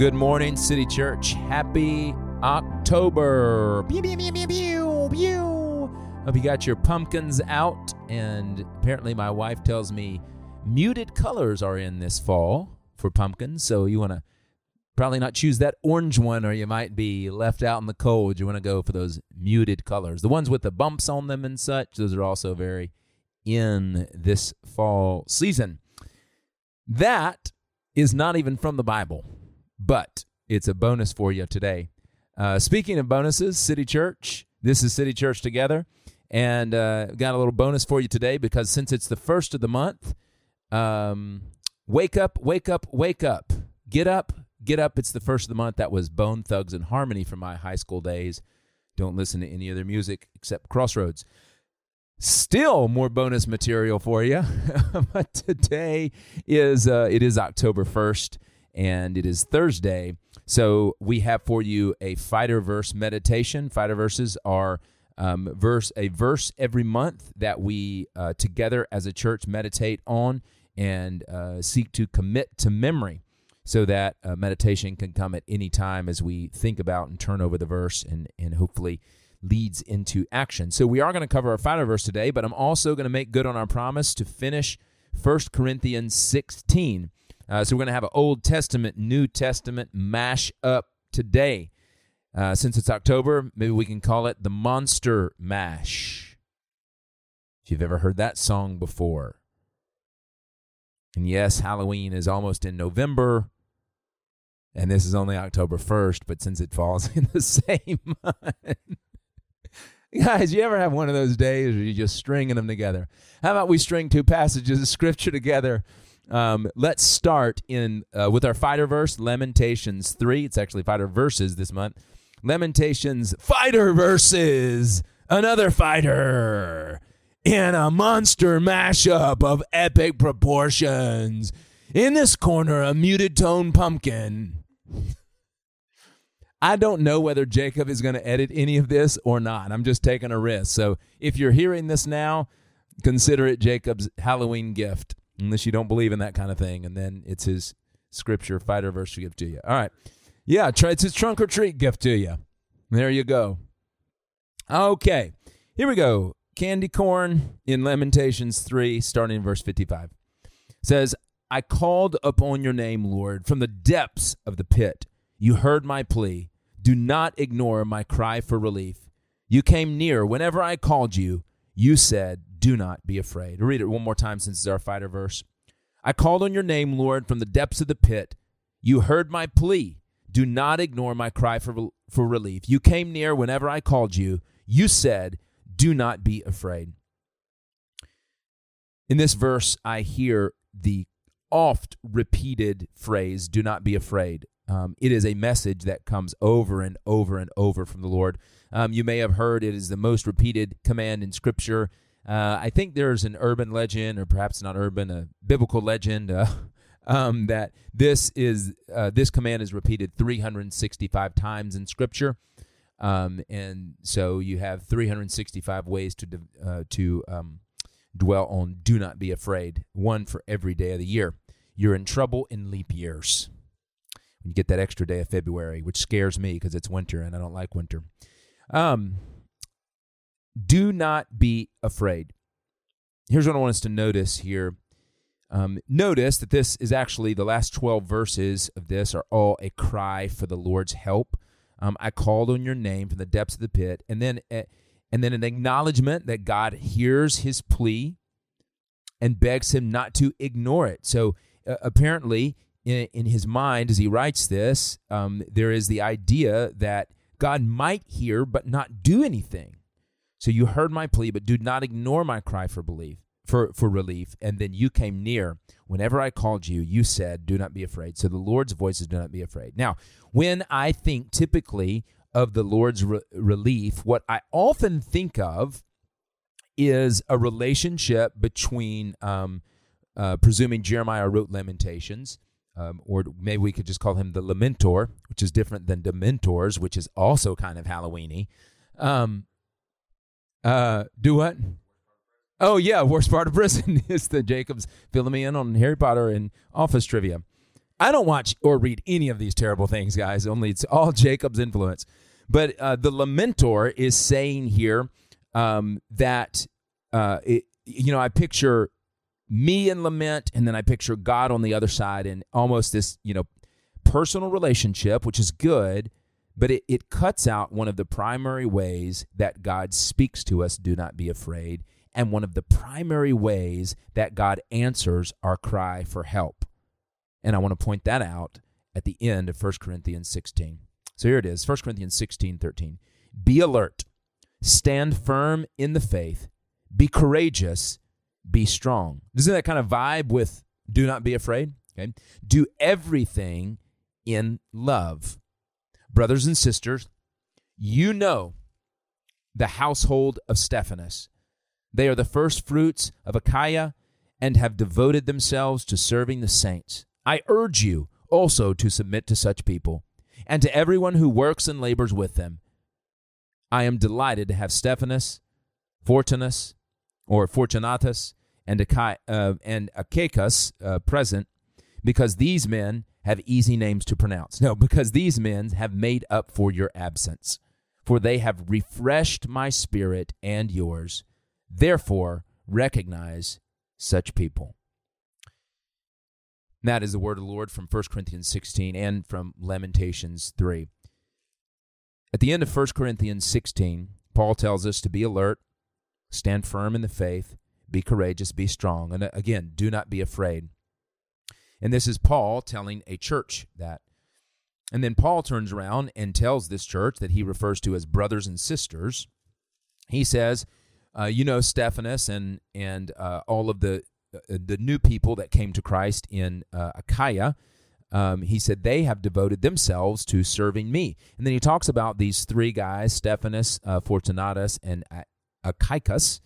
Good morning, City Church. Happy October. Pew, pew, pew, pew, pew, pew. Hope you got your pumpkins out. And apparently, my wife tells me muted colors are in this fall for pumpkins. So you want to probably not choose that orange one or you might be left out in the cold. You want to go for those muted colors. The ones with the bumps on them and such, those are also very in this fall season. That is not even from the Bible, but it's a bonus for you today. Uh, speaking of bonuses, City Church, this is City Church Together, and uh, got a little bonus for you today because since it's the first of the month, um, wake up, wake up, wake up, get up, get up. It's the first of the month. That was Bone Thugs-n-Harmony from my high school days. Don't listen to any other music except Crossroads. Still more bonus material for you. but today is uh, it is October first and it is Thursday. So we have for you a fighter verse meditation. Fighter verses are um, verse a verse every month that we uh, together as a church meditate on and uh, seek to commit to memory so that uh, meditation can come at any time as we think about and turn over the verse and, and hopefully leads into action. So we are going to cover our fighter verse today, but I'm also going to make good on our promise to finish 1 Corinthians 16. Uh, so we're going to have an Old Testament, New Testament mash up today. Uh, since it's October, maybe we can call it the Monster Mash. If you've ever heard that song before. And yes, Halloween is almost in November, and this is only October 1st, but since it falls in the same month. Guys, you ever have one of those days where you're just stringing them together? How about we string two passages of scripture together? Um, let's start in uh, with our fighter verse, Lamentations 3. It's actually fighter verses this month. Lamentations fighter verses. Another fighter in a monster mashup of epic proportions. In this corner, a muted tone pumpkin. I don't know whether Jacob is going to edit any of this or not. I'm just taking a risk. So if you're hearing this now, consider it Jacob's Halloween gift, unless you don't believe in that kind of thing. And then it's his scripture fighter verse to give to you. All right. Yeah, it's his trunk or treat gift to you. There you go. Okay. Here we go candy corn in Lamentations 3, starting in verse 55. says, I called upon your name, Lord, from the depths of the pit. You heard my plea. Do not ignore my cry for relief. You came near whenever I called you. You said, Do not be afraid. Read it one more time since it's our fighter verse. I called on your name, Lord, from the depths of the pit. You heard my plea. Do not ignore my cry for, for relief. You came near whenever I called you. You said, do not be afraid. In this verse, I hear the oft repeated phrase, do not be afraid. Um, it is a message that comes over and over and over from the Lord. Um, you may have heard it is the most repeated command in Scripture. Uh, I think there's an urban legend, or perhaps not urban, a biblical legend, uh, um, that this is uh, this command is repeated 365 times in Scripture. Um, and so you have 365 ways to uh, to um, dwell on. Do not be afraid. One for every day of the year. You're in trouble in leap years. When you get that extra day of February, which scares me because it's winter and I don't like winter. Um, do not be afraid. Here's what I want us to notice here. Um, notice that this is actually the last 12 verses of this are all a cry for the Lord's help. Um, I called on your name from the depths of the pit, and then uh, and then an acknowledgement that God hears his plea and begs him not to ignore it. So uh, apparently, in, in, his mind, as he writes this, um, there is the idea that God might hear but not do anything. So you heard my plea, but do not ignore my cry for belief for, for relief, and then you came near. Whenever I called you, you said, Do not be afraid. So the Lord's voice is, Do not be afraid. Now, when I think typically of the Lord's re- relief, what I often think of is a relationship between, um, uh, presuming Jeremiah wrote Lamentations, um, or maybe we could just call him the Lamentor, which is different than Dementors, which is also kind of Halloweeny. Um, uh, do what? Oh yeah, worst part of prison is the Jacobs filling me in on Harry Potter and office trivia. I don't watch or read any of these terrible things, guys. Only it's all Jacob's influence. But uh, the lamentor is saying here um, that, uh, it, you know, I picture me in lament, and then I picture God on the other side, and almost this, you know, personal relationship, which is good, but it, it cuts out one of the primary ways that God speaks to us do not be afraid, and one of the primary ways that God answers our cry for help. And I want to point that out at the end of 1 Corinthians 16. So here it is 1 Corinthians 16 13. Be alert, stand firm in the faith, be courageous, be strong. Isn't that kind of vibe with do not be afraid? Okay. Do everything in love. Brothers and sisters, you know the household of Stephanus. They are the first fruits of Achaia and have devoted themselves to serving the saints. I urge you also to submit to such people and to everyone who works and labors with them. I am delighted to have Stephanus, Fortunus, or Fortunatus, and, Achaicus uh, uh, present, because these men have easy names to pronounce. No, because these men have made up for your absence, for they have refreshed my spirit and yours. Therefore, recognize such people. That is the word of the Lord from 1 Corinthians 16 and from Lamentations 3. At the end of 1 Corinthians 16, Paul tells us to be alert, stand firm in the faith, be courageous, be strong. And uh, again, do not be afraid. And this is Paul telling a church that. And then Paul turns around and tells this church that he refers to as brothers and sisters. He says, uh, you know, Stephanus and and uh, all of the uh, the new people that came to Christ in uh, Achaia. Um, he said they have devoted themselves to serving me. And then he talks about these three guys, Stephanus, uh, Fortunatus, and Achaicus,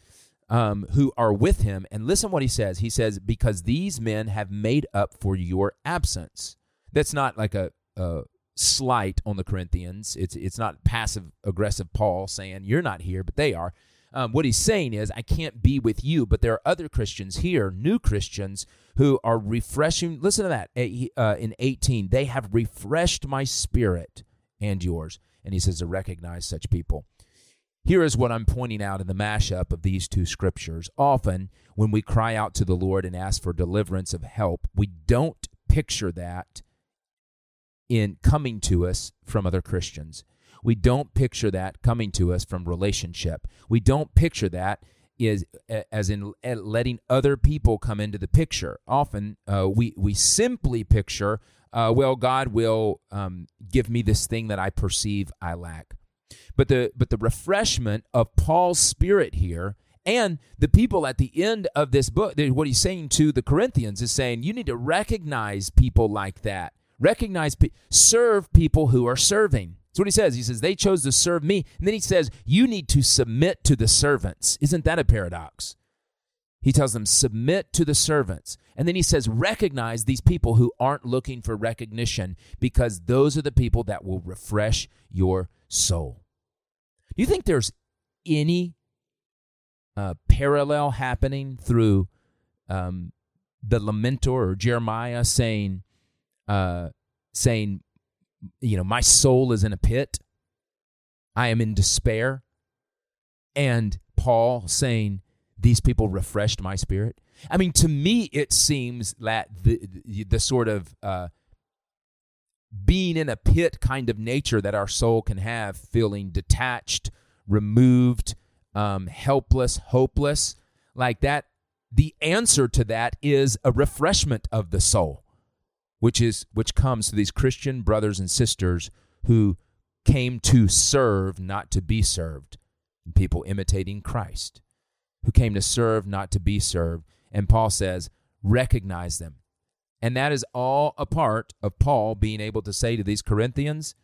um, who are with him. And listen what he says. He says, Because these men have made up for your absence. That's not like a, a slight on the Corinthians. It's, it's not passive aggressive Paul saying, You're not here, but they are. Um, what he's saying is, I can't be with you, but there are other Christians here, new Christians, who are refreshing. Listen to that uh, in 18. They have refreshed my spirit and yours. And he says to recognize such people. Here is what I'm pointing out in the mashup of these two scriptures. Often, when we cry out to the Lord and ask for deliverance of help, we don't picture that in coming to us from other Christians. We don't picture that coming to us from relationship. We don't picture that is as in letting other people come into the picture. Often, uh, we we simply picture, uh, well, God will um, give me this thing that I perceive I lack. But the but the refreshment of Paul's spirit here and the people at the end of this book, what he's saying to the Corinthians is saying, you need to recognize people like that. Recognize, serve people who are serving. That's what he says. He says, they chose to serve me. And then he says, you need to submit to the servants. Isn't that a paradox? He tells them, submit to the servants. And then he says, recognize these people who aren't looking for recognition because those are the people that will refresh your soul. Do you think there's any uh, parallel happening through um, the lamentor or Jeremiah saying, uh, saying, you know, my soul is in a pit, I am in despair, and Paul saying, these people refreshed my spirit. I mean, to me, it seems that the the, sort of uh, being in a pit kind of nature that our soul can have, feeling detached, removed, um, helpless, hopeless, like that. The answer to that is a refreshment of the soul, which is which comes to these Christian brothers and sisters who came to serve, not to be served. People imitating Christ, who came to serve, not to be served. And Paul says, recognize them. And that is all a part of Paul being able to say to these Corinthians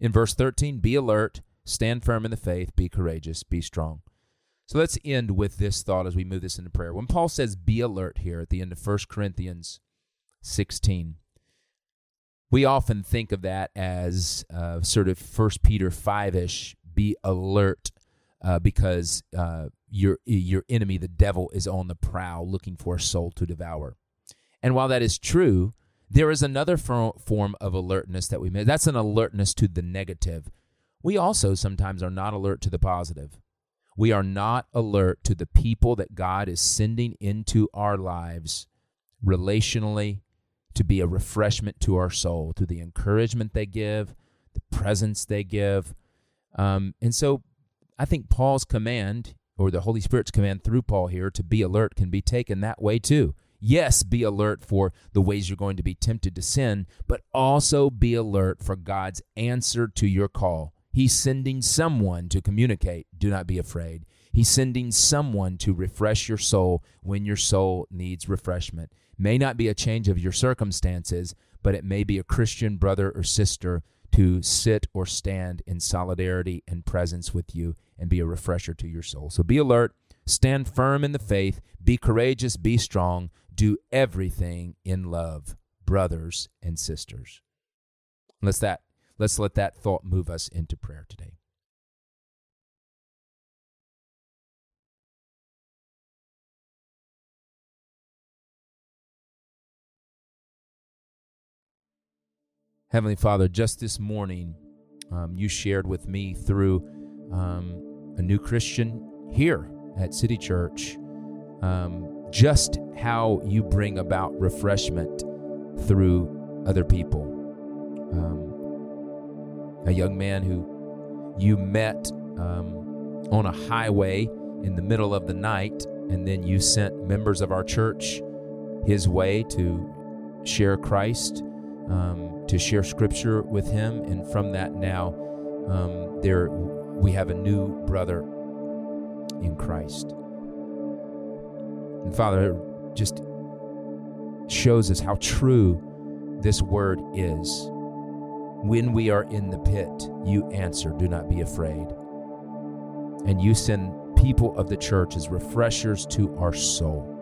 in verse 13 be alert, stand firm in the faith, be courageous, be strong. So let's end with this thought as we move this into prayer. When Paul says be alert here at the end of 1 Corinthians 16, we often think of that as uh, sort of 1 Peter 5 ish be alert uh, because uh, your, your enemy, the devil, is on the prowl looking for a soul to devour. And while that is true, There is another form of alertness that we miss. That's an alertness to the negative. We also sometimes are not alert to the positive. We are not alert to the people that God is sending into our lives relationally to be a refreshment to our soul through the encouragement they give, the presence they give. Um, and so I think Paul's command, or the Holy Spirit's command through Paul here, to be alert can be taken that way too. Yes, be alert for the ways you're going to be tempted to sin, but also be alert for God's answer to your call. He's sending someone to communicate. Do not be afraid. He's sending someone to refresh your soul when your soul needs refreshment. May not be a change of your circumstances, but it may be a Christian brother or sister to sit or stand in solidarity and presence with you and be a refresher to your soul. So be alert, stand firm in the faith, be courageous, be strong, do everything in love, brothers and sisters. Let's that let's let that thought move us into prayer today. Heavenly Father, just this morning, um, you shared with me through um, a new Christian here at City Church um, just how you bring about refreshment through other people. Um, a young man who you met um, on a highway in the middle of the night, and then you sent members of our church his way to share Christ. Um, to share scripture with him. And from that, now um, there we have a new brother in Christ. And Father, it just shows us how true this word is. When we are in the pit, you answer, do not be afraid. And you send people of the church as refreshers to our soul.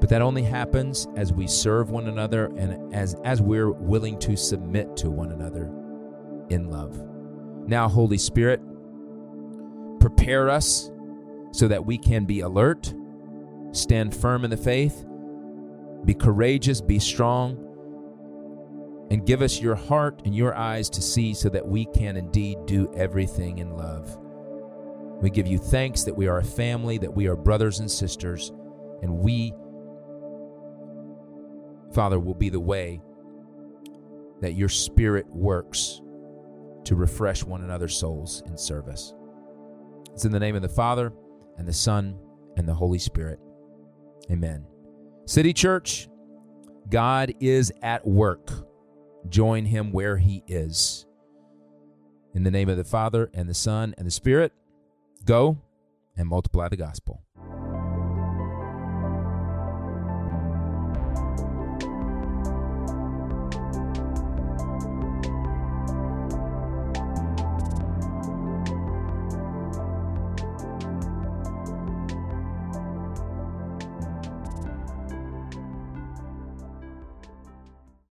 But that only happens as we serve one another and as, as we're willing to submit to one another in love. Now, Holy Spirit, prepare us so that we can be alert, stand firm in the faith, be courageous, be strong, and give us your heart and your eyes to see so that we can indeed do everything in love. We give you thanks that we are a family, that we are brothers and sisters, and we Father, will be the way that your Spirit works to refresh one another's souls in service. It's in the name of the Father, and the Son, and the Holy Spirit. Amen. City Church, God is at work. Join him where he is. In the name of the Father, and the Son, and the Spirit, go and multiply the gospel.